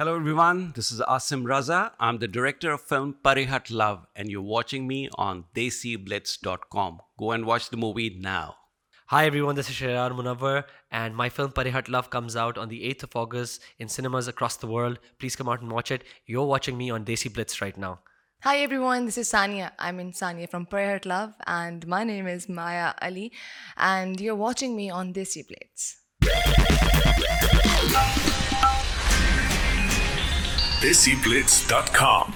Hello, everyone. This is Asim Raza. I'm the director of film Parey Hut Love, and you're watching me on DesiBlitz.com. Go and watch the movie now. Hi everyone, this is Shahryar Munawar, and my film Parey Hut Love comes out on the 8th of August in cinemas across the world. Please come out and watch it. You're watching me on Desi Blitz right now. Hi everyone, this is Sania. I'm in Sania from Parey Hut Love, and my name is Maya Ali, and you're watching me on Desi Blitz. DesiBlitz.com.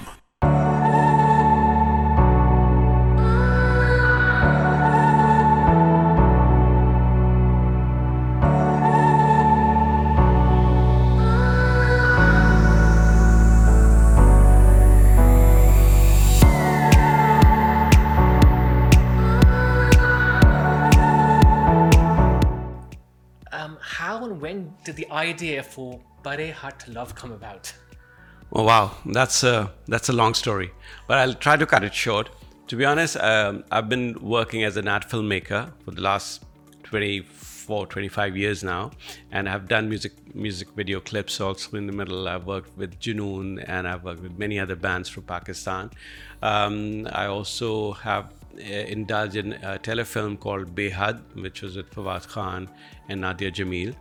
Um, how and when did the idea for Parey Hut Love come about? Oh wow, that's a that's a long story, but I'll try to cut it short. To be honest, um, I've been working as an art filmmaker for the last 24, 25 years now, and I've done music music video clips also in the middle. I've worked with Junoon, and I've worked with many other bands from Pakistan. Um, I also have uh, indulged in a telefilm called Behad, which was with Fawad Khan and Nadia Jamil.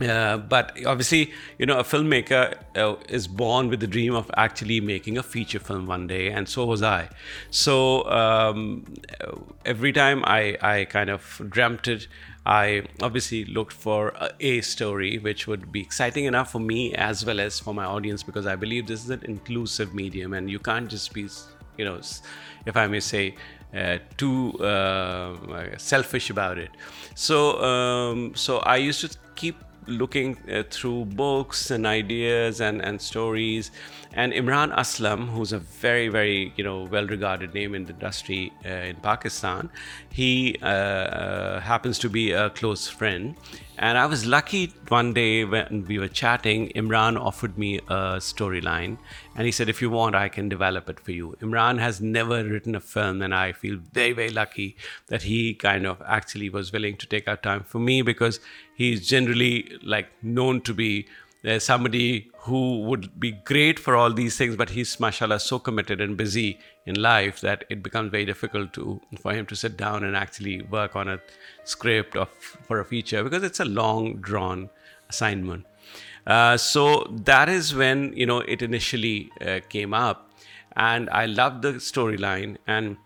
Uh, but obviously, you know, a filmmaker uh, is born with the dream of actually making a feature film one day, and so was I. So um, every time I, I kind of dreamt it, I obviously looked for a, story which would be exciting enough for me as well as for my audience because I believe this is an inclusive medium, and you can't just be, you know, if I may say, uh, too uh, selfish about it. So, um, so I used to keep looking uh, through books and ideas and, and stories. And Imran Aslam, who's a very, very you know well-regarded name in the industry uh, in Pakistan, he uh, uh, happens to be a close friend. And I was lucky one day when we were chatting, Imran offered me a storyline and he said, If you want, I can develop it for you. Imran has never written a film, and I feel very, very lucky that he kind of actually was willing to take out time for me because he's generally like known to be uh, somebody who would be great for all these things, but he's, mashallah, so committed and busy in life that it becomes very difficult to for him to sit down and actually work on a script of for a feature because it's a long drawn assignment. Uh, so that is when you know it initially uh, came up, and I loved the storyline, and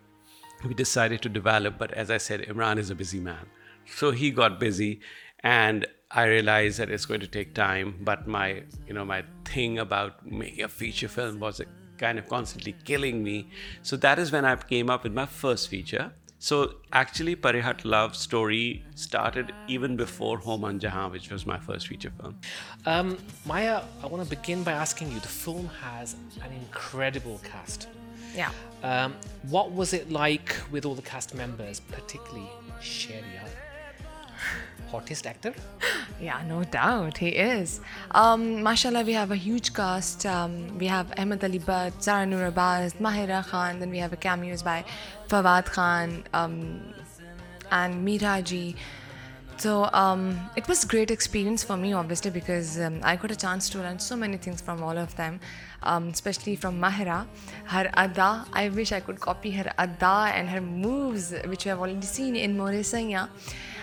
we decided to develop. But as I said, Imran is a busy man, so he got busy, and I realized that it's going to take time. But my you know my thing about making a feature film was kind of constantly killing me. So that is when I came up with my first feature. So actually, Parey Hut Love story started even before Ho Mann Jahaan, which was my first feature film. Um, Maya, I want to begin by asking you the film has an incredible cast. Yeah. Um, what was it like with all the cast members, particularly Shahryar? Hottest actor? Yeah, no doubt, he is. Um, mashallah, we have a huge cast. Um, we have Ahmed Ali Bhatt, Zara Noor Abbas, Mahira Khan, then we have a cameos by Fawad Khan um, and Miraji. So um, it was great experience for me, obviously, because um, I got a chance to learn so many things from all of them, um, especially from Mahira. Her ada, I wish I could copy her ada and her moves, which we have already seen in More Sanya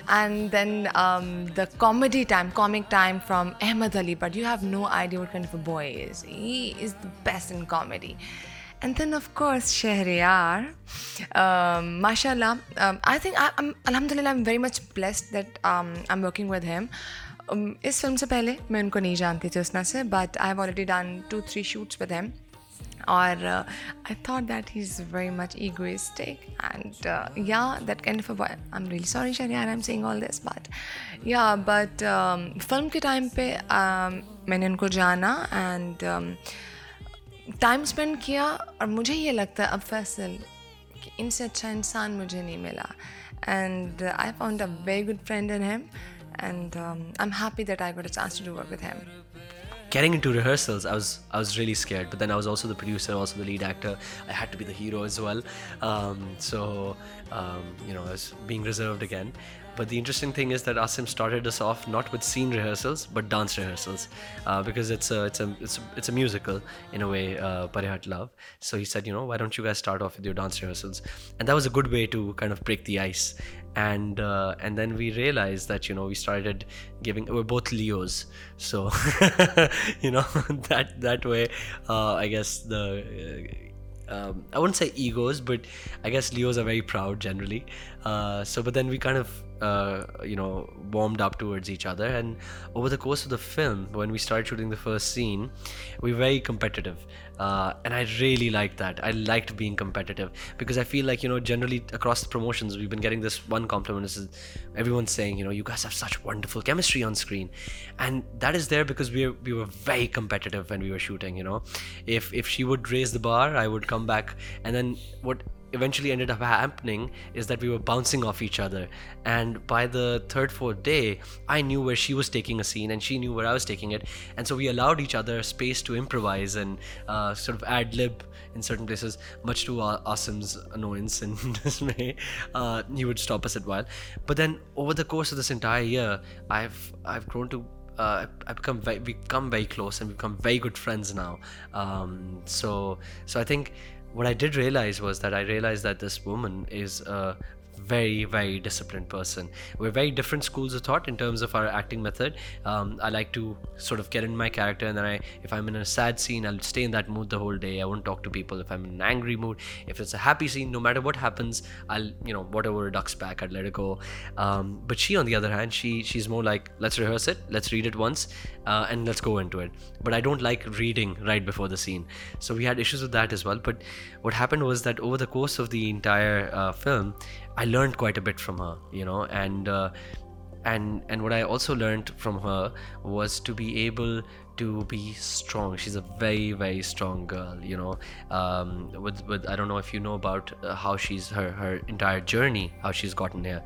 And then um, the comedy time, comic time from Ahmed Ali, but you have no idea what kind of a boy he is. He is the best in comedy. And then, of course, Shahryar. Um, mashallah, um, I think I, I'm, Alhamdulillah, I'm very much blessed that um, I'm working with him. Um, इस film से पहले मैं उनको नहीं जानती थी उसना से but I have already done to three shoots with him Or uh, I thought that he's very much egoistic and uh, yeah, that kind of a boy. I'm really sorry, Shariar, I'm saying all this, but yeah, but um, film के time पे um, मैंने उनको जाना um, time spend किया और मुझे ये लगता है अब फैसल कि इनसे अच्छा इंसान मुझे नहीं मिला and I found a very good friend in him and I am happy that I got a chance to do work with him Getting into rehearsals, I was I was really scared, but then I was also the producer, also the lead actor. I had to be the hero as well. Um, so um, you know, I was being reserved again. but the interesting thing is that Asim started us off not with scene rehearsals but dance rehearsals, uh, because it's a it's a it's a, it's a musical in a way, uh, Parey Hut Love. So he said, you know, why don't you guys start off with your dance rehearsals? And that was a good way to kind of break the ice. And uh, and then we realized that you know we started giving we're both Leos, so you know that that way uh, I guess the uh, um, I wouldn't say egos, but I guess Leos are very proud generally. Uh, so, but then we kind of, uh, you know, warmed up towards each other. And over the course of the film, when we started shooting the first scene, we were very competitive. Uh, and I really liked that. I liked being competitive because I feel like, you know, generally across the promotions, we've been getting this one compliment. This is everyone's saying, you know, you guys have such wonderful chemistry on screen. And that is there because we were, we were very competitive when we were shooting, you know. If, if she would raise the bar, I would come back. And then what eventually ended up happening is that we were bouncing off each other. And by the third fourth day i knew where she was taking a scene and she knew where i was taking it. And so we allowed each other space to improvise and uh, sort of ad lib in certain places much to asim's annoyance and dismay. Uh, he would stop us at while. But then over the course of this entire year i've i've grown to uh, I've become very, become very close and become very good friends now. Um, so, so I think what I did realize was that I realized that this woman is a very very disciplined person. We're very different schools of thought in terms of our acting method. Um, i like to sort of get in my character and then i if i'm in a sad scene i'll stay in that mood the whole day. I won't talk to people. If i'm in an angry mood if it's a happy scene no matter what happens i'll you know whatever ducks back i'd let it go. Um, but she on the other hand she she's more like let's rehearse it let's read it once uh, and let's go into it. But i don't like reading right before the scene. So we had issues with that as well. But what happened was that over the course of the entire uh, film I learned quite a bit from her, you know, and uh, and and what I also learned from her was to be able to be strong. She's a very very strong girl, you know. Um, with with I don't know if you know about uh, how she's her her entire journey, how she's gotten here,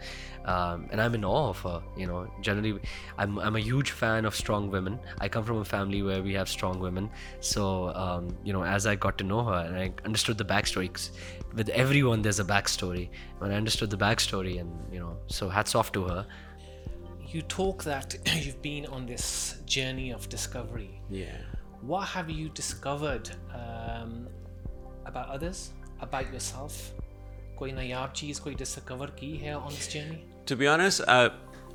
um, and I'm in awe of her. You know, generally, I'm I'm a huge fan of strong women. I come from a family where we have strong women, so um, you know, as I got to know her and I understood the backstory, 'cause with everyone there's a backstory. When I understood the backstory, and you know, so hats off to her. You talk that you've been on this journey of discovery. Yeah. What have you discovered um, about others, about yourself? कोई नायाब चीज़ कोई discover की है on this journey? To be honest, uh,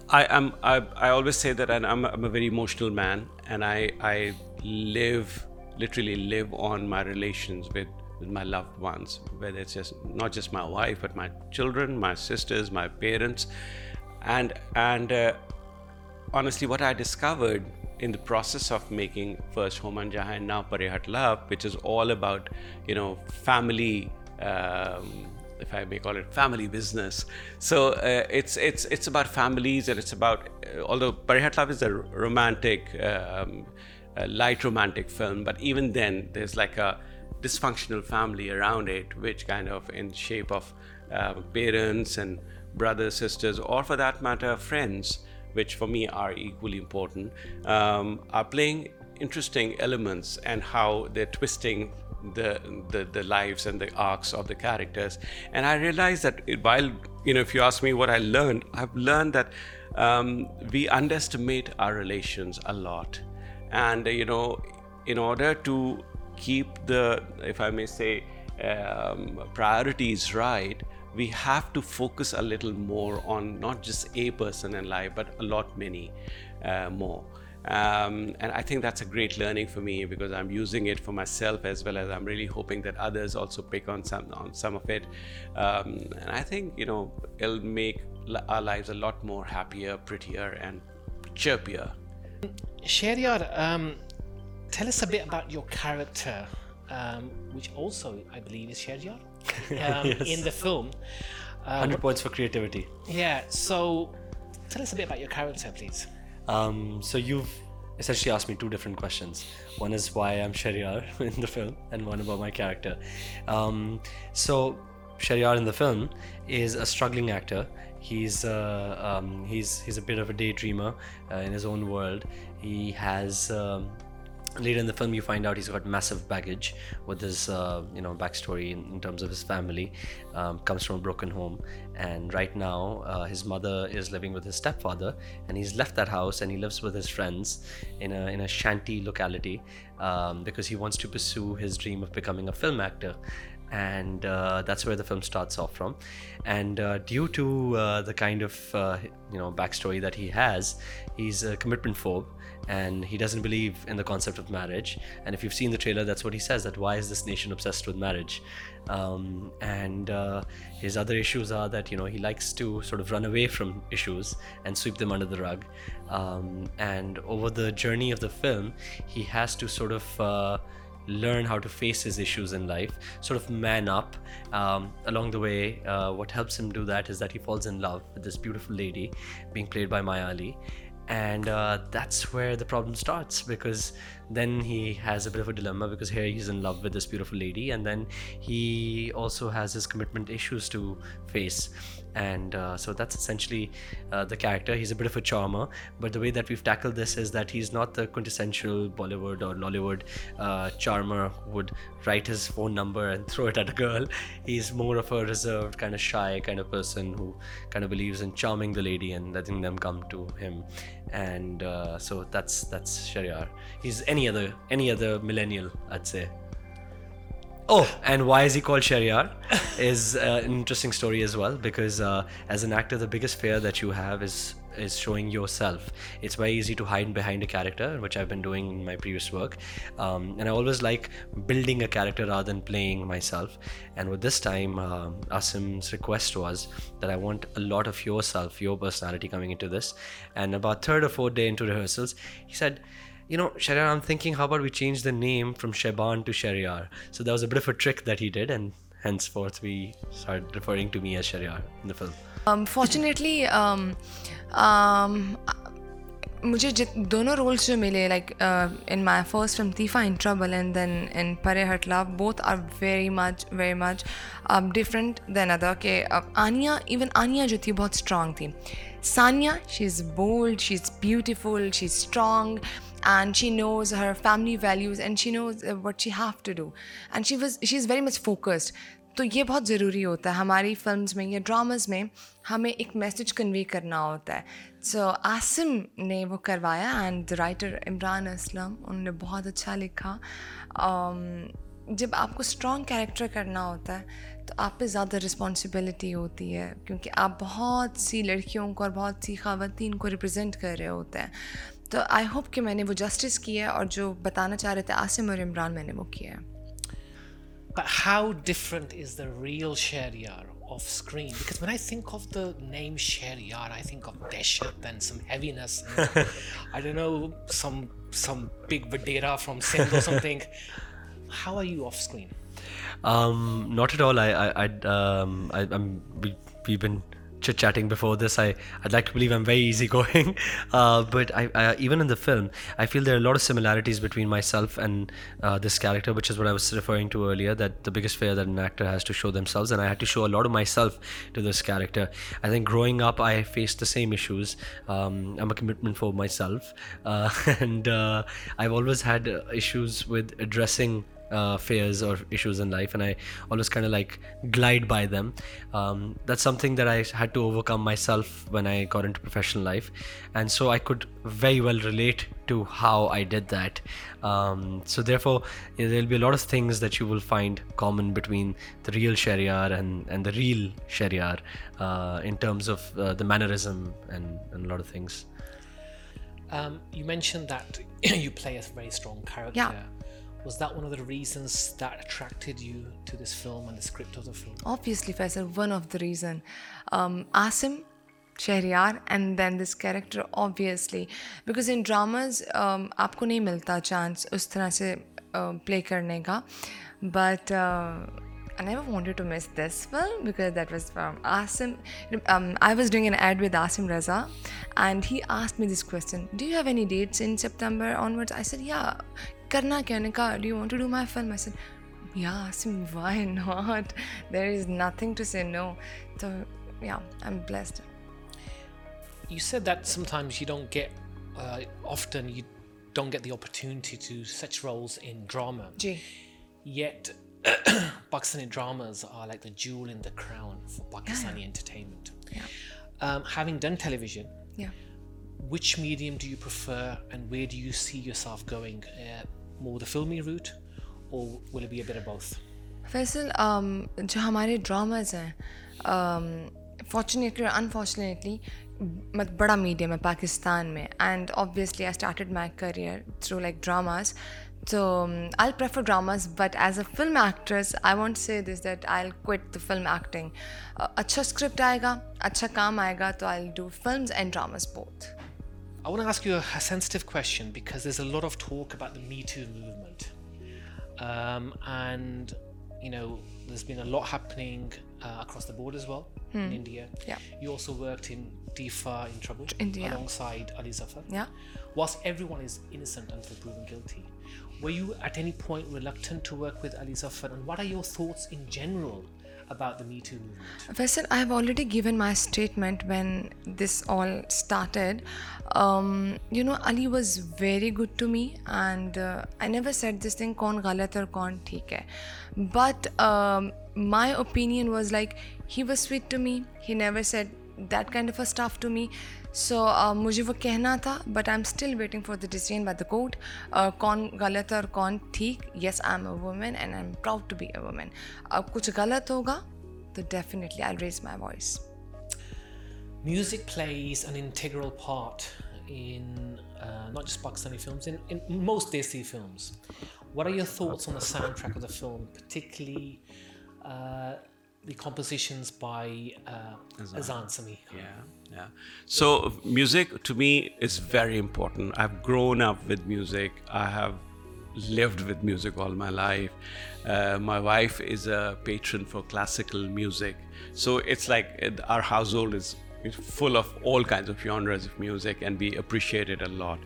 I am. I, I always say that I'm, I'm a very emotional man, and I I live literally live on my relations with with my loved ones, whether it's just not just my wife, but my children, my sisters, my parents, and and uh, honestly, what I discovered in the process of making first Ho Mann Jahaan now Parey Hut Love, which is all about you know family. Um, if I may call it family business, so uh, it's it's it's about families and it's about uh, although Parey Hut Love is a romantic, um, a light romantic film, but even then there's like a dysfunctional family around it, which kind of in shape of uh, parents and brothers, sisters, or for that matter, friends, which for me are equally important, um, are playing interesting elements and how they're twisting the, the the lives and the arcs of the characters. And I realized that while you know, if you ask me what I learned, I've learned that um, we underestimate our relations a lot, and you know, in order to keep the, if I may say, um, priorities right, we have to focus a little more on not just a person in life, but a lot many uh, more. Um, and I think that's a great learning for me because I'm using it for myself as well as I'm really hoping that others also pick on some on some of it. Um, and I think you know it'll make our lives a lot more happier, prettier, and chirpier. Shariar, um, tell us a bit about your character, um, which also I believe is Shariar um, in the film. Uh, 100 points for creativity. yeah, so tell us a bit about your character, please. Um, so you've essentially asked me two different questions. One is why I'm Shariar in the film, and one about my character. Um, so Shariar in the film is a struggling actor. He's uh, um, he's he's a bit of a daydreamer uh, in his own world. He has um, later in the film you find out he's got massive baggage with his uh, you know backstory in, in terms of his family um, comes from a broken home. And right now uh, his mother is living with his stepfather and he's left that house and he lives with his friends in a in a shanty locality um, because he wants to pursue his dream of becoming a film actor and uh, that's where the film starts off from. And uh, due to uh, the kind of uh, you know backstory that he has, he's a commitment phobe, and he doesn't believe in the concept of marriage. And if you've seen the trailer, that's what he says: that why is this nation obsessed with marriage? Um, and uh, his other issues are that you know he likes to sort of run away from issues and sweep them under the rug. Um, and over the journey of the film, he has to sort of uh, learn how to face his issues in life, sort of man up. Um, along the way, uh, what helps him do that is that he falls in love with this beautiful lady being played by Maya Ali. And uh, that's where the problem starts because then he has a bit of a dilemma because here he's in love with this beautiful lady, and then he also has his commitment issues to face and uh, so that's essentially uh, the character he's a bit of a charmer but the way that we've tackled this is that he's not the quintessential bollywood or lollywood uh, charmer would write his phone number and throw it at a girl he's more of a reserved kind of shy kind of person who kind of believes in charming the lady and letting them come to him and uh, so that's that's Shariar. He's any other any other millennial, I'd say. Oh, and why is he called Shariar? is uh, an interesting story as well because uh, as an actor, the biggest fear that you have is is showing yourself. It's very easy to hide behind a character, which I've been doing in my previous work. Um, and I always like building a character rather than playing myself. And with this time, uh, Asim's request was that I want a lot of yourself, your personality coming into this. And about third or fourth day into rehearsals, he said, you know, Shariar, I'm thinking, how about we change the name from Sheban to Shariar? So that was a bit of a trick that he did, and henceforth we started referring to me as Shariar in the film. Um, fortunately, um, um, मुझे जित दोनों roles जो मिले like in my first film तीफा in trouble and then in Parey Hut love both are very much very much different than other के आनिया even आनिया जो थी बहुत strong थी Sania she is bold she is beautiful she is strong and she knows her family values and she knows uh, what she have to do. And she was she is very much focused. तो ये बहुत ज़रूरी होता है हमारी films में या dramas में हमें एक मैसेज कन्वे करना होता है। सो so, आसिम ने वो करवाया and the writer Imran Aslam उन्होंने बहुत अच्छा लिखा। Um, जब आपको स्ट्रॉन्ग कैरेक्टर करना होता है तो आप पे ज़्यादा रिस्पॉन्सिबिलिटी होती है क्योंकि आप बहुत सी लड़कियों को और बहुत सी खातन को रिप्रेजेंट कर रहे होते हैं। तो आई होप कि मैंने वो जस्टिस किया और जो बताना चाह रहे थे आसिम और इमरान मैंने वो किया है But how different is the real Shariar off screen? Because when I think of the name Shariar, I think of Deshat and some heaviness. and, I don't know, some some big Vadera from Sindh or something. How are you off screen? Um, not at all. I, I, I'd, um, I, I'm. We, we've been chit chatting before this. I, I'd like to believe I'm very easygoing, uh, but I, I, even in the film, I feel there are a lot of similarities between myself and uh, this character, which is what I was referring to earlier. That the biggest fear that an actor has to show themselves, and I had to show a lot of myself to this character. I think growing up, I faced the same issues. Um, I'm a commitment for myself, uh, and uh, I've always had issues with addressing uh, fears or issues in life, and I always kind of like glide by them. Um, that's something that I had to overcome myself when I got into professional life, and so I could very well relate to how I did that. Um, so therefore, yeah, there'll be a lot of things that you will find common between the real Shariar and and the real Shariar uh, in terms of uh, the mannerism and, and a lot of things. Um, you mentioned that you play a very strong character. Yeah Was that one of the reasons that attracted you to this film and the script of the film? obviously Faisal one of the reason um, Asim Shahryar and then this character obviously because in dramas um, आपको नहीं मिलता chance उस तरह से uh, play करने का but uh, I never wanted to miss this film because that was from Asim. Um, I was doing an ad with Asim Raza and he asked me this question Do you have any dates in September onwards? I said, Yeah. Karna Kyanika, do you want to do my film? I said, Yeah, Asim, why not? There is nothing to say no. So, yeah, I'm blessed. You said that sometimes you don't get, uh, often you don't get the opportunity to do such roles in drama. Ji. Yet, Pakistani dramas are like the jewel in the crown for Pakistani entertainment. Um, having done television, Yeah. which medium do you prefer and where do you see yourself going? Uh, more the filmy route or will it be a bit of both? Faisal um, जो हमारे dramas हैं fortunately और unfortunately मत बड़ा medium है पाकिस्तान में and obviously I started my career through like dramas so um, I'll prefer dramas, but as a film actress, I won't say this that I'll quit the film acting. Uh, अच्छा script आएगा, अच्छा काम आएगा, तो I'll do films and dramas both. I want to ask you a, a sensitive question because there's a lot of talk about the Me Too movement. Um, and, you know, there's been a lot happening uh, across the board as well in India. Yeah. You also worked in Teefa in Trouble India. alongside Ali Zafar. Yeah. Whilst everyone is innocent until proven guilty, were you at any point reluctant to work with Ali Zafar? And what are your thoughts in general about the Me Too movement? Faisal, I have already given my statement when this all started. Um, you know, Ali was very good to me, and uh, I never said this thing, "Kaun galat or kaun theek hai." But um, my opinion was like he was sweet to me. He never said that kind of a stuff to me. So uh, मुझे वो कहना था, but I'm still waiting for the decision by the court. Uh, कौन गलत और कौन ठीक? Yes, I'm a woman and I'm proud to be a woman. अब कुछ गलत होगा, तो definitely I'll raise my voice. music plays an integral part in uh, not just Pakistani films, in, in most Desi films. What are your thoughts on the soundtrack of the film, particularly uh, the compositions by uh, Azan Sami? Yeah, Yeah. So music to me is very important. I've grown up with music. I have lived with music all my life. Uh, my wife is a patron for classical music, so it's like our household is is full of all kinds of genres of music and we appreciate it a lot.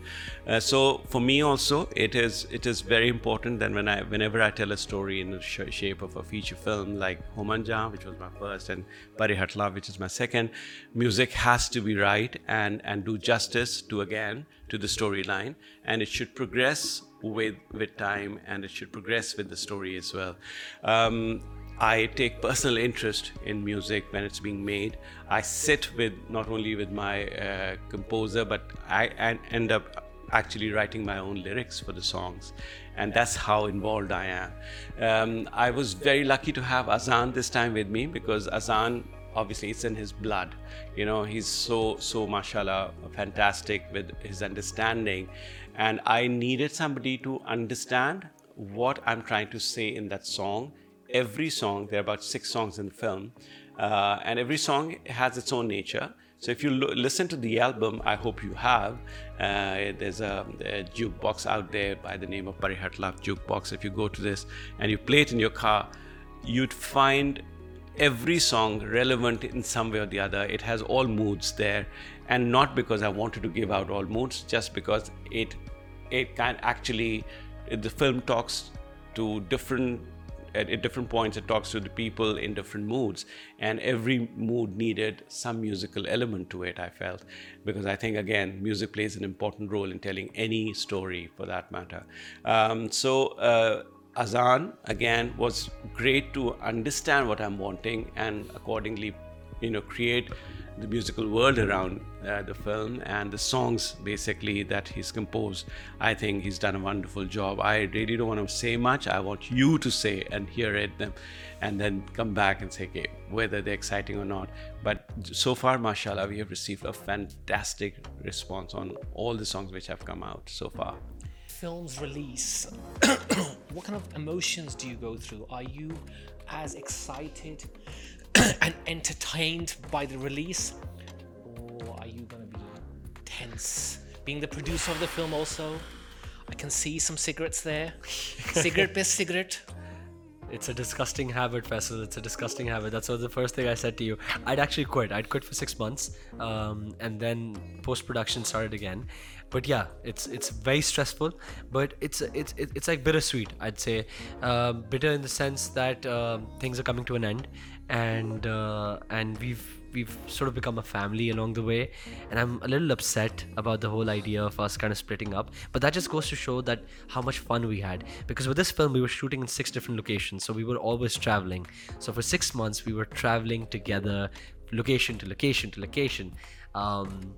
Uh, so for me also it is it is very important that when i whenever i tell a story in the sh- shape of a feature film like Ho Mann Jahaan which was my first and parihatla which is my second music has to be right and and do justice to again to the storyline and it should progress with with time and it should progress with the story as well. Um, I take personal interest in music when it's being made. I sit with not only with my uh, composer, but I, I end up actually writing my own lyrics for the songs, and that's how involved I am. Um, I was very lucky to have Azan this time with me because Azan obviously it's in his blood you know he's so so mashallah fantastic with his understanding and i needed somebody to understand what i'm trying to say in that song every song there are about six songs in the film uh, and every song has its own nature so if you lo- listen to the album i hope you have uh, there's a, a jukebox out there by the name of Parey Hut love jukebox if you go to this and you play it in your car you'd find every song relevant in some way or the other. It has all moods there, and not because I wanted to give out all moods, just because it it can actually the film talks to different at, at different points it talks to the people in different moods and every mood needed some musical element to it i felt. Because i think again music plays an important role in telling any story for that matter. Um, so uh, Azan again was great to understand what I'm wanting and accordingly, you know, create the musical world around uh, the film and the songs basically that he's composed. I think he's done a wonderful job. I really don't want to say much. I want you to say and hear it them and then come back and say okay, whether they're exciting or not. But so far, mashallah, we have received a fantastic response on all the songs which have come out so far. film's release, what kind of emotions do you go through? Are you as excited and entertained by the release, or are you to be tense? Being the producer of the film, also, I can see some cigarettes there. cigarette best cigarette. It's a disgusting habit, Faisal. It's a disgusting habit. That's what the first thing I said to you. I'd actually quit. I'd quit for six months, um, and then post production started again. but yeah, it's it's very stressful, but it's it's it's like bittersweet. I'd say um, bitter in the sense that um, things are coming to an end, and uh, and we've we've sort of become a family along the way and i'm a little upset about the whole idea of us kind of splitting up. But that just goes to show that how much fun we had. Because with this film we were shooting in six different locations so we were always traveling. So for six months we were traveling together location to location to location. Um,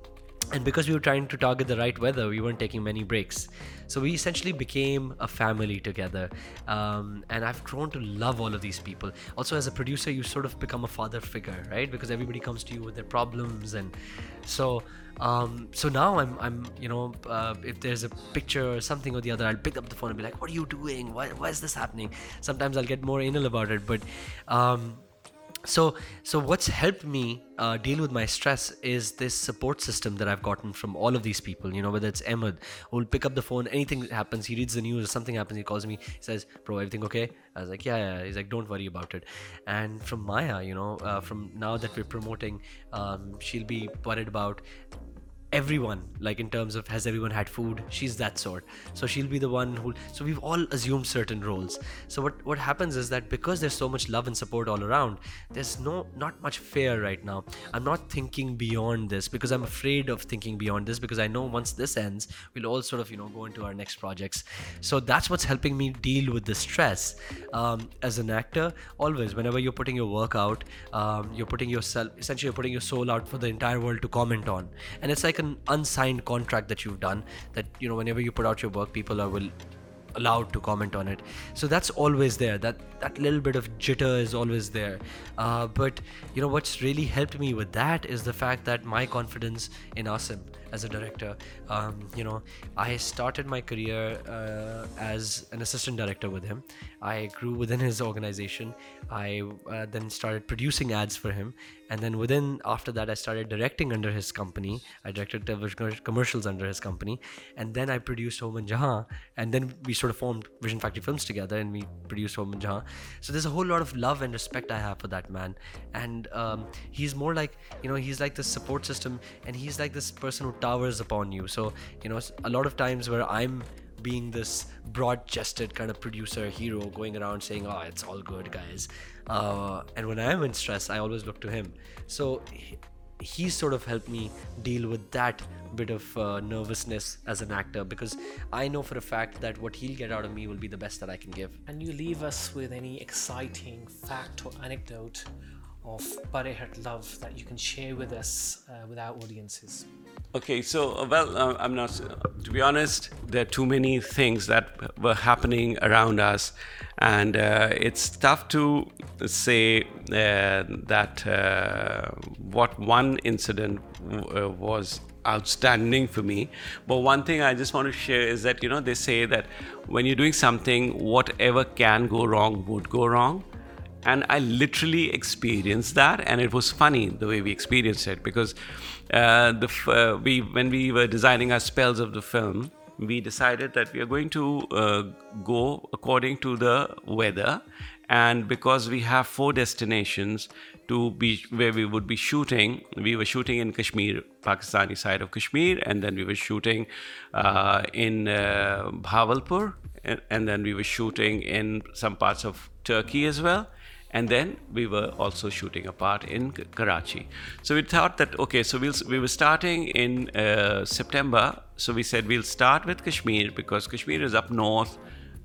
and because we were trying to target the right weather we weren't taking many breaks so we essentially became a family together um, and i've grown to love all of these people also as a producer you sort of become a father figure right because everybody comes to you with their problems and so um, so now I'm, I'm, you know, uh, if there's a picture or something or the other, I'll pick up the phone and be like, "What are you doing? Why, why is this happening?" Sometimes I'll get more anal about it, but um, so so what's helped me uh, deal with my stress is this support system that i've gotten from all of these people. You know whether it's Ahmed who'll pick up the phone anything happens he reads the news or something happens he calls me he says bro everything okay? I was like yeah yeah. He's like don't worry about it. And from maya you know uh, from now that we're promoting um, she'll be worried about everyone like in terms of has everyone had food? She's that sort. So she'll be the one who so we've all assumed certain roles. So what what happens is that because there's so much love and support all around there's no not much fear right now. I'm not thinking beyond this because i'm afraid of thinking beyond this because i know once this ends we'll all sort of you know go into our next projects. So that's what's helping me deal with the stress. Um, as an actor always whenever you're putting your work out um, you're putting yourself essentially you're putting your soul out for the entire world to comment on. And it's like an unsigned contract that you've done that you know whenever you put out your work people are will allowed to comment on it. So that's always there. That that little bit of jitter is always there. Uh, but you know what's really helped me with that is the fact that my confidence in asim as a director um, you know i started my career uh, as an assistant director with him. I grew within his organization. I uh, then started producing ads for him and then within after that i started directing under his company. I directed commercials under his company. And then i produced Ho Mann Jahaan. And then we sort of formed vision factory films together and we produced Ho Mann Jahaan. So there's a whole lot of love and respect i have for that man. And um, he's more like you know he's like this support system and he's like this person who towers upon you. So you know a lot of times where i'm being this broad-chested kind of producer hero going around saying oh it's all good guys uh, and when i'm in stress i always look to him. So he, sort of helped me deal with that bit of uh, nervousness as an actor because i know for a fact that what he'll get out of me will be the best that i can give. And you leave us with any exciting fact or anecdote of Parey Hut love that you can share with us, uh, with our audiences. Okay, so uh, well, uh, I'm not. To be honest, there are too many things that were happening around us, and uh, it's tough to say uh, that uh, what one incident w- was outstanding for me. But one thing I just want to share is that you know they say that when you're doing something, whatever can go wrong would go wrong and i literally experienced that and it was funny the way we experienced it because uh, the uh, we when we were designing our spells of the film we decided that we are going to uh, go according to the weather and because we have four destinations to be where we would be shooting we were shooting in kashmir pakistani side of kashmir and then we were shooting uh, in uh, Bahawalpur and, and then we were shooting in some parts of turkey as well and then we were also shooting a part in Karachi. So we thought that okay, so we'll, we were starting in uh, September. So we said we'll start with Kashmir because Kashmir is up north.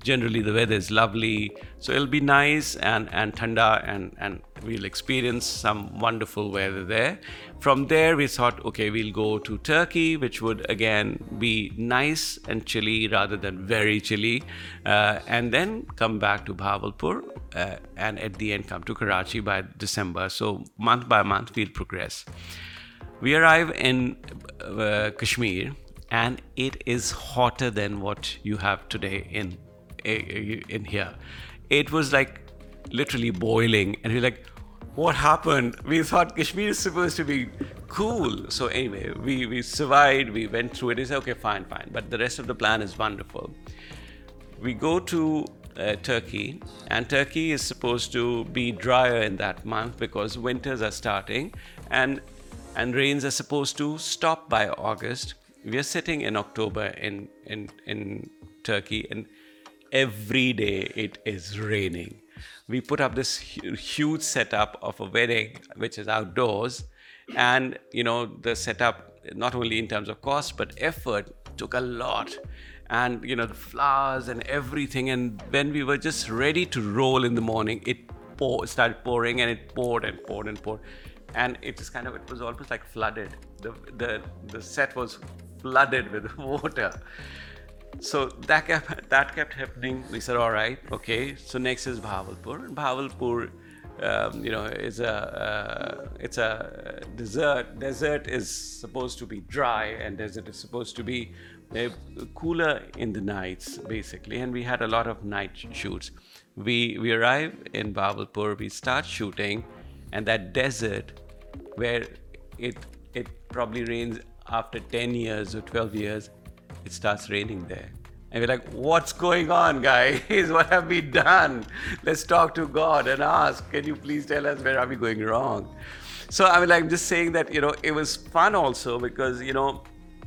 Generally, the weather is lovely, so it'll be nice and and thanda, and and we'll experience some wonderful weather there. From there, we thought, okay, we'll go to Turkey, which would again be nice and chilly rather than very chilly, uh, and then come back to Bahawalpur, uh, and at the end come to Karachi by December. So month by month, we'll progress. We arrive in uh, Kashmir, and it is hotter than what you have today in in here. It was like literally boiling, and we're like, "What happened?" We thought Kashmir is supposed to be cool. So anyway, we we survived. We went through it. Said, "Okay, fine, fine," but the rest of the plan is wonderful. We go to uh, Turkey, and Turkey is supposed to be drier in that month because winters are starting, and and rains are supposed to stop by August. we are sitting in October in in in Turkey, and every day it is raining. We put up this huge setup of a wedding, which is outdoors, and you know the setup not only in terms of cost but effort took a lot. And you know the flowers and everything and when we were just ready to roll in the morning it pour, started pouring and it poured and poured and poured. And it just kind of it was almost like flooded. The the the set was flooded with water so that kept that kept happening. We said, all right, okay. So next is Bahawalpur. Bahawalpur, um, you know, is a uh, it's a desert. Desert is supposed to be dry, and desert is supposed to be uh, cooler in the nights, basically. And we had a lot of night shoots. We we arrive in Bahawalpur. We start shooting, and that desert where it it probably rains after 10 years or 12 years it starts raining there. And we're like, what's going on, guys? what have we done? Let's talk to God and ask, can you please tell us where are we going wrong? So I mean, like, I'm just saying that, you know, it was fun also because, you know,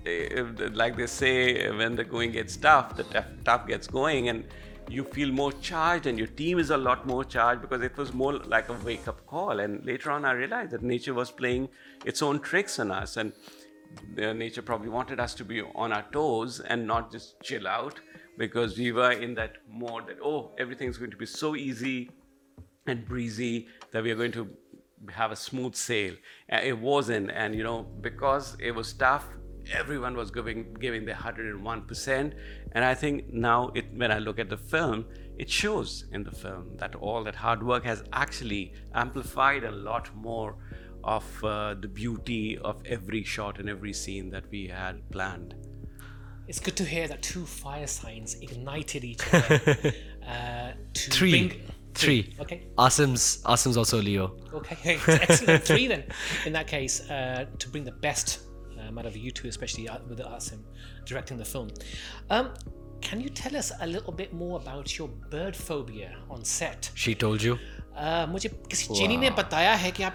eh, like they say, when the going gets tough, the tough, tough gets going and you feel more charged and your team is a lot more charged because it was more like a wake up call. And later on, I realized that nature was playing its own tricks on us. And nature probably wanted us to be on our toes and not just chill out because we were in that mode that oh everything's going to be so easy and breezy that we are going to have a smooth sail. Uh, it wasn't. And you know because it was tough everyone was giving giving their 101% and i think now it when i look at the film it shows in the film that all that hard work has actually amplified a lot more of uh, the beauty of every shot and every scene that we had planned. It's good to hear that two fire signs ignited each other uh, to Three. bring Three. Okay. Asim's Asim's also Leo. Okay, excellent. Three then. In that case, uh, to bring the best um, out of you two, especially uh, with Asim directing the film. Um, can you tell us a little bit more about your bird phobia on set? She told you. Uh, मुझे किसी चीनी ने बताया है कि आप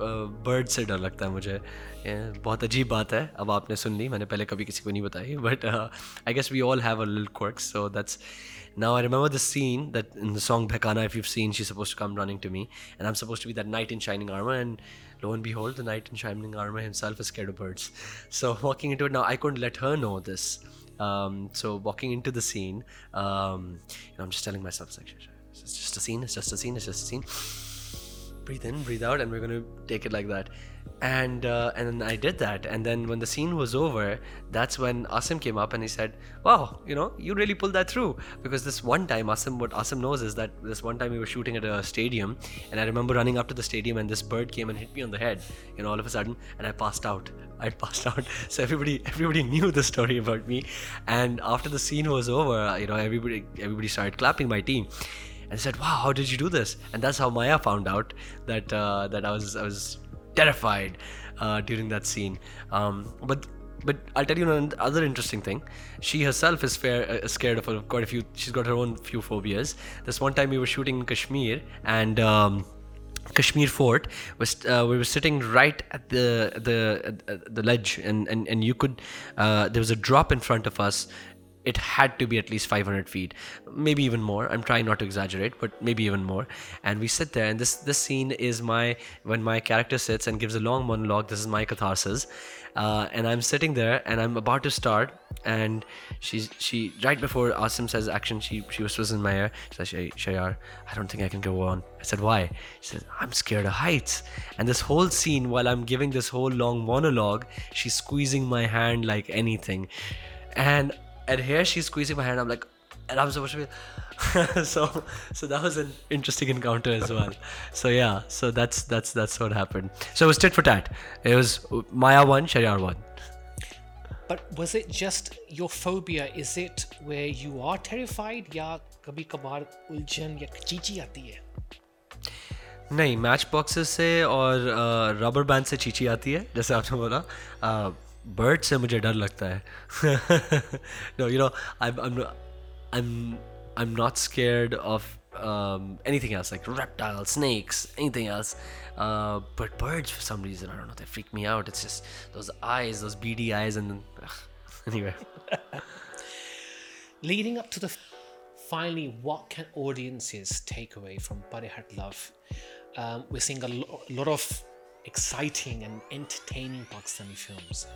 bird से डर लगता है मुझे ये बहुत अजीब बात है अब आपने सुन ली मैंने पहले कभी किसी को नहीं बताई but I guess we all have a lil remember the scene that in the song Bhekana, if you've seen, she's supposed to come running to me, and I'm supposed to be that knight in shining armor, and lo and behold, the knight in shining armor himself is scared of birds. So walking into it now, I couldn't let her know this. Um, so walking into the scene, um, you know, I'm just telling myself, it's like, "Shh, shh, it's just a scene, it's just a scene, it's just a scene. Breathe in, breathe out, and we're gonna take it like that. And uh, and I did that, and then when the scene was over, that's when Asim came up and he said, "Wow, you know, you really pulled that through." Because this one time, Asim, what Asim knows is that this one time we were shooting at a stadium, and I remember running up to the stadium, and this bird came and hit me on the head, you know, all of a sudden, and I passed out. I passed out. So everybody everybody knew the story about me, and after the scene was over, you know, everybody everybody started clapping my team and said, "Wow, how did you do this?" And that's how Maya found out that uh, that I was I was terrified uh, during that scene. Um, but but I'll tell you another interesting thing. She herself is fair, uh, scared of quite a few. She's got her own few phobias. This one time we were shooting in Kashmir and. Um, Kashmir Fort was uh, we were sitting right at the the the ledge and and, and you could uh, there was a drop in front of us it had to be at least 500 feet maybe even more. I'm trying not to exaggerate but maybe even more. And we sit there and this this scene is my when my character sits and gives a long monologue this is my catharsis. Uh, and i'm sitting there and i'm about to start and she's she right before Asim says action she she whispers in my ear she says Shayar I don't think I can go on. I said why? She said I'm scared of heights. And this whole scene while I'm giving this whole long monologue she's squeezing my hand like anything. And and here she's squeezing my hand I'm like and I'm supposed to be so so that was an interesting encounter as well so yeah so that's that's that's what happened so it was tit for tat it was Maya one Shayar one but was it just your phobia? Is it where you are terrified या कभी कभार उलझन या चीची आती है नहीं match boxes से और रबर बैंड से चीची आती है जैसे आपने बोला बर्ड से मुझे डर लगता है। No you know I I am not scared of anything else like reptiles snakes anything else. Uh, but birds for some reason i don't know they freak me out. It's just those eyes those beady eyes and anyway. Leading up to the finally what can audiences take away from Parey Hut Love? Um, we're seeing a lot of exciting and entertaining Pakistani films.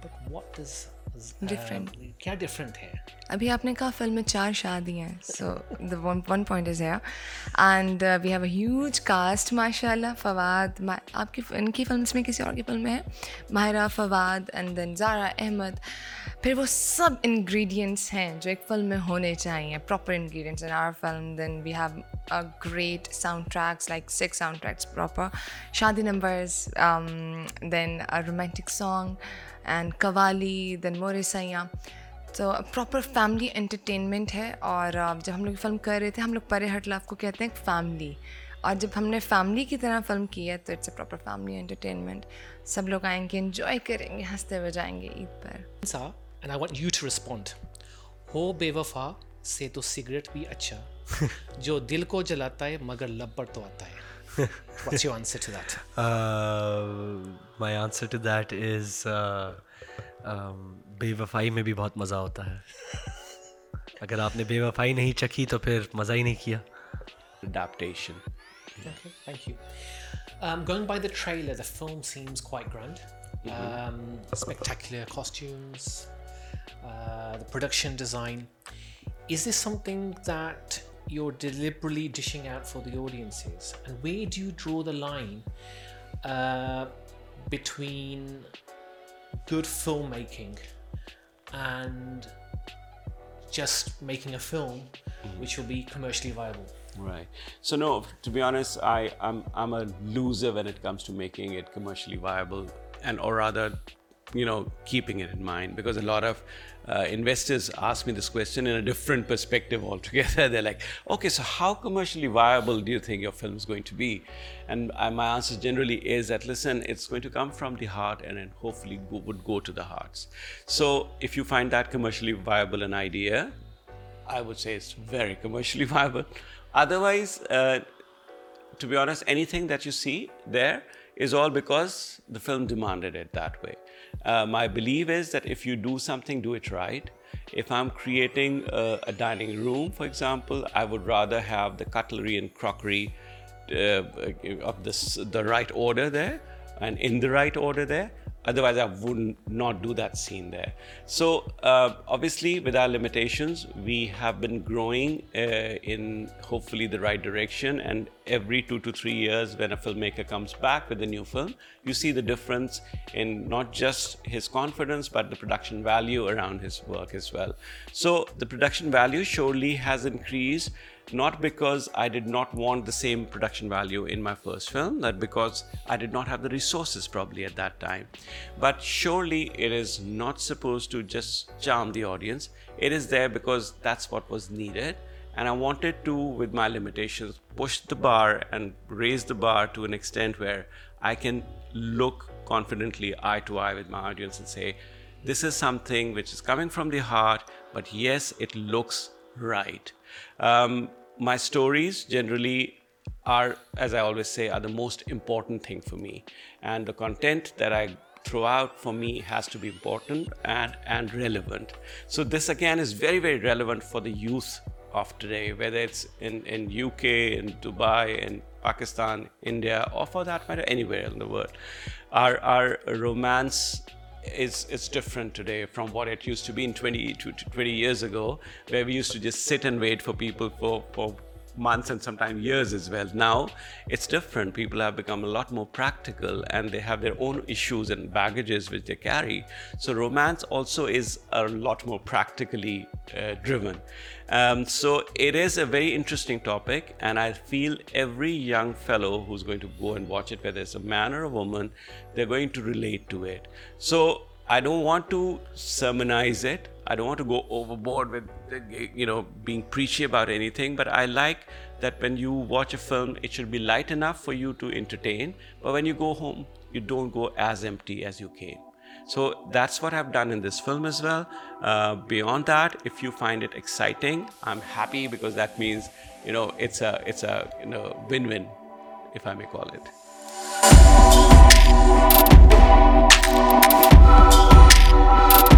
But what does uh, Different. क्या different है अभी आपने कहा film में चार शादी हैं so the one one point is है and we have a huge cast माशाल्लाह फवाद मा- आपकी इनकी फिल्म में किसी और की फिल्म में है माहिरा फवाद एंड देन जारा अहमद फिर वो सब इंग्रेडिएंट्स हैं जो एक फिल्म में होने चाहिए proper ingredients in our film then we have a great sound tracks like six sound tracks proper shaadi numbers then a romantic song and qawwali then More Saiyaan तो प्रॉपर फैमिली एंटरटेनमेंट है और uh, जब हम लोग film कर रहे थे हम लोग परे हट लव को कहते हैं फैमिली और जब हमने फैमिली की तरह फ़िल्म की है तो it's a proper family entertainment सब लोग आएँगे इन्जॉय करेंगे हँसते हुए जाएँगे ईद पर. Sa, and I want you to respond. हो बेवफा से तो सिगरेट भी अच्छा. जो दिल को जलाता है मगर लब पर तो आता है. What's your answer to that? Uh, my answer to that is uh, um, बेवफाई में भी बहुत मज़ा होता है अगर आपने बेवफाई नहीं चखी तो फिर मज़ा ही नहीं किया Adaptation. Okay, thank you. Um, going by the trailer, the film seems quite grand. Um, spectacular costumes, uh, the production design. Is this something that you're deliberately dishing out for the audiences? And where do you draw the line uh, between good filmmaking and just making a film which will be commercially viable? Right. So no, to be honest, I I'm I'm a loser when it comes to making it commercially viable, and or rather, you know, keeping it in mind because a lot of uh, investors ask me this question in a different perspective altogether. They're like, okay, so how commercially viable do you think your film is going to be? And uh, my answer generally is that listen, it's going to come from the heart and then hopefully go, would go to the hearts. So if you find that commercially viable an idea, I would say it's very commercially viable. Otherwise, uh, to be honest, anything that you see there is all because the film demanded it that way. Uh, my belief is that if you do something, do it right. If I'm creating a, a dining room, for example, I would rather have the cutlery and crockery uh, of this, the right order there and in the right order there otherwise i would not do that scene there. So uh, obviously with our limitations we have been growing uh, in hopefully the right direction. And every two to three years when a filmmaker comes back with a new film you see the difference in not just his confidence but the production value around his work as well. So the production value surely has increased not because I did not want the same production value in my first film, that because I did not have the resources probably at that time. But surely it is not supposed to just charm the audience. It is there because that's what was needed. And I wanted to, with my limitations, push the bar and raise the bar to an extent where I can look confidently eye to eye with my audience and say, this is something which is coming from the heart, but yes, it looks right. Um, my stories generally are, as I always say, are the most important thing for me. And the content that I throw out for me has to be important and, and relevant. So this again is very, very relevant for the youth of today, whether it's in, in UK, in Dubai, in Pakistan, India, or for that matter, anywhere in the world. Our, our romance is it's different today from what it used to be in 20 to 20 years ago where we used to just sit and wait for people for for months and sometimes years as well. Now it's different. People have become a lot more practical and they have their own issues and baggages which they carry. So romance also is a lot more practically uh, driven. Um, so it is a very interesting topic and i feel every young fellow who's going to go and watch it whether it's a man or a woman they're going to relate to it. So I don't want to sermonize it. I don't want to go overboard with, you know, being preachy about anything, but I like that when you watch a film, it should be light enough for you to entertain. But when you go home, you don't go as empty as you came. So that's what I've done in this film as well. Uh, beyond that, if you find it exciting, I'm happy because that means, you know, it's a it's a you know win-win, if I may call it. Thank you.